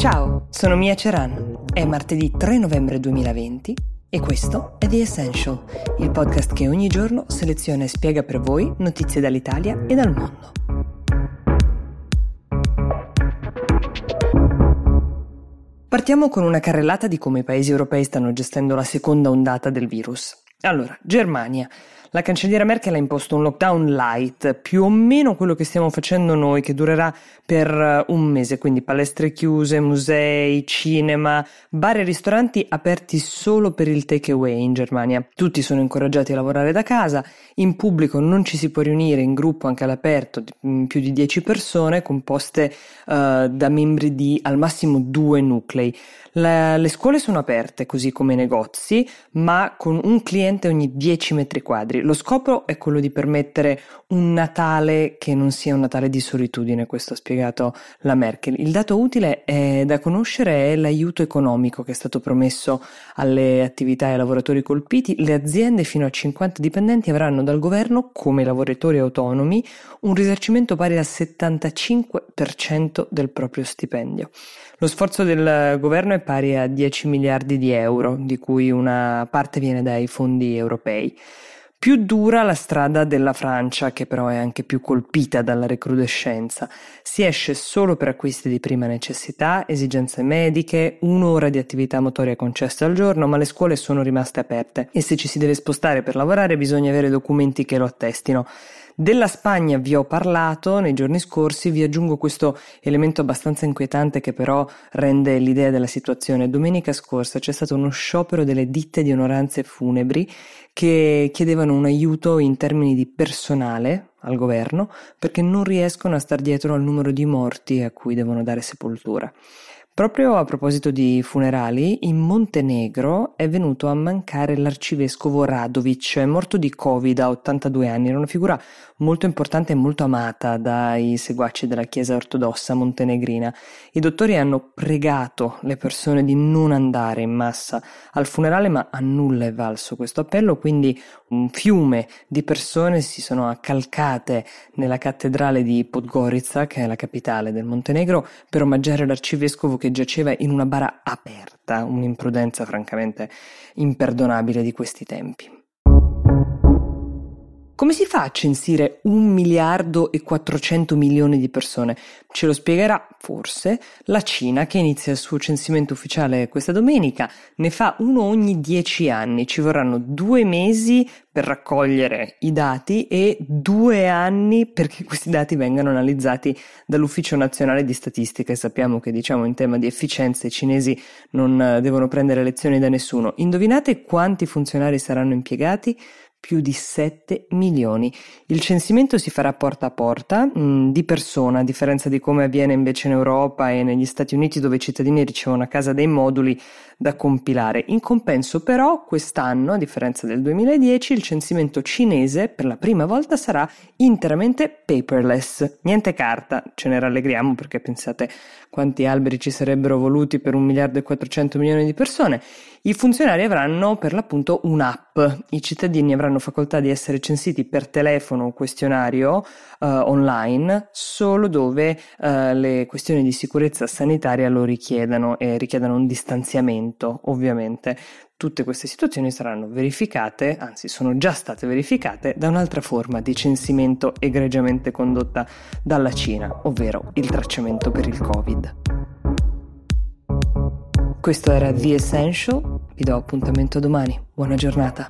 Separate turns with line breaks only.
Ciao, sono Mia Ceran. È martedì 3 novembre 2020 e questo è The Essential, il podcast che ogni giorno seleziona e spiega per voi notizie dall'Italia e dal mondo. Partiamo con una carrellata di come i paesi europei stanno gestendo la seconda ondata del virus. Allora, Germania. La cancelliera Merkel ha imposto un lockdown light, più o meno quello che stiamo facendo noi, che durerà per eh, un mese, quindi palestre chiuse, musei, cinema, bar e ristoranti aperti solo per il takeaway in Germania. Tutti sono incoraggiati a lavorare da casa, in pubblico non ci si può riunire in gruppo anche all'aperto mm, più di 10 persone composte uh, da membri di al massimo due nuclei. La, le scuole sono aperte, così come i negozi, ma con un cliente ogni 10 metri quadri. Lo scopo è quello di permettere un Natale che non sia un Natale di solitudine, questo ha spiegato la Merkel. Il dato utile da conoscere è l'aiuto economico che è stato promesso alle attività e ai lavoratori colpiti. Le aziende fino a 50 dipendenti avranno dal governo, come lavoratori autonomi, un risarcimento pari al 75% del proprio stipendio. Lo sforzo del governo è pari a 10 miliardi di euro, di cui una parte viene dai fondi europei. Più dura la strada della Francia, che però è anche più colpita dalla recrudescenza. Si esce solo per acquisti di prima necessità, esigenze mediche, un'ora di attività motoria concessa al giorno, ma le scuole sono rimaste aperte e se ci si deve spostare per lavorare bisogna avere documenti che lo attestino. Della Spagna vi ho parlato nei giorni scorsi, vi aggiungo questo elemento abbastanza inquietante che però rende l'idea della situazione. Domenica scorsa c'è stato uno sciopero delle ditte di onoranze funebri che chiedevano un aiuto in termini di personale al governo perché non riescono a star dietro al numero di morti a cui devono dare sepoltura. Proprio a proposito di funerali, in Montenegro è venuto a mancare l'arcivescovo Radovic, morto di Covid a 82 anni, era una figura molto importante e molto amata dai seguaci della Chiesa ortodossa montenegrina. I dottori hanno pregato le persone di non andare in massa al funerale, ma a nulla è valso questo appello, quindi un fiume di persone si sono accalcate nella cattedrale di Podgorica, che è la capitale del Montenegro, per omaggiare l'arcivescovo che giaceva in una bara aperta, un'imprudenza francamente imperdonabile di questi tempi. Come si fa a censire un miliardo e 400 milioni di persone? Ce lo spiegherà forse la Cina che inizia il suo censimento ufficiale questa domenica. Ne fa uno ogni dieci anni. Ci vorranno due mesi per raccogliere i dati e due anni perché questi dati vengano analizzati dall'Ufficio Nazionale di Statistica e sappiamo che diciamo in tema di efficienza i cinesi non devono prendere lezioni da nessuno. Indovinate quanti funzionari saranno impiegati? Più di 7 milioni. Il censimento si farà porta a porta, mh, mm, di persona, a differenza di come avviene invece in Europa e negli Stati Uniti dove i cittadini ricevono a casa dei moduli da compilare. In compenso però quest'anno, a differenza del 2010, il censimento cinese per la prima volta sarà interamente paperless, niente carta, ce ne rallegriamo perché pensate quanti alberi ci sarebbero voluti per un miliardo e 400 milioni di persone. I funzionari avranno per l'appunto un'app, i cittadini avranno facoltà di essere censiti per telefono o questionario uh, online solo dove uh, le questioni di sicurezza sanitaria lo richiedano e richiedano un distanziamento, ovviamente. Tutte queste situazioni saranno verificate, anzi sono già state verificate, da un'altra forma di censimento egregiamente condotta dalla Cina, ovvero il tracciamento per il Covid. Questo era The Essential, vi do appuntamento domani, buona giornata.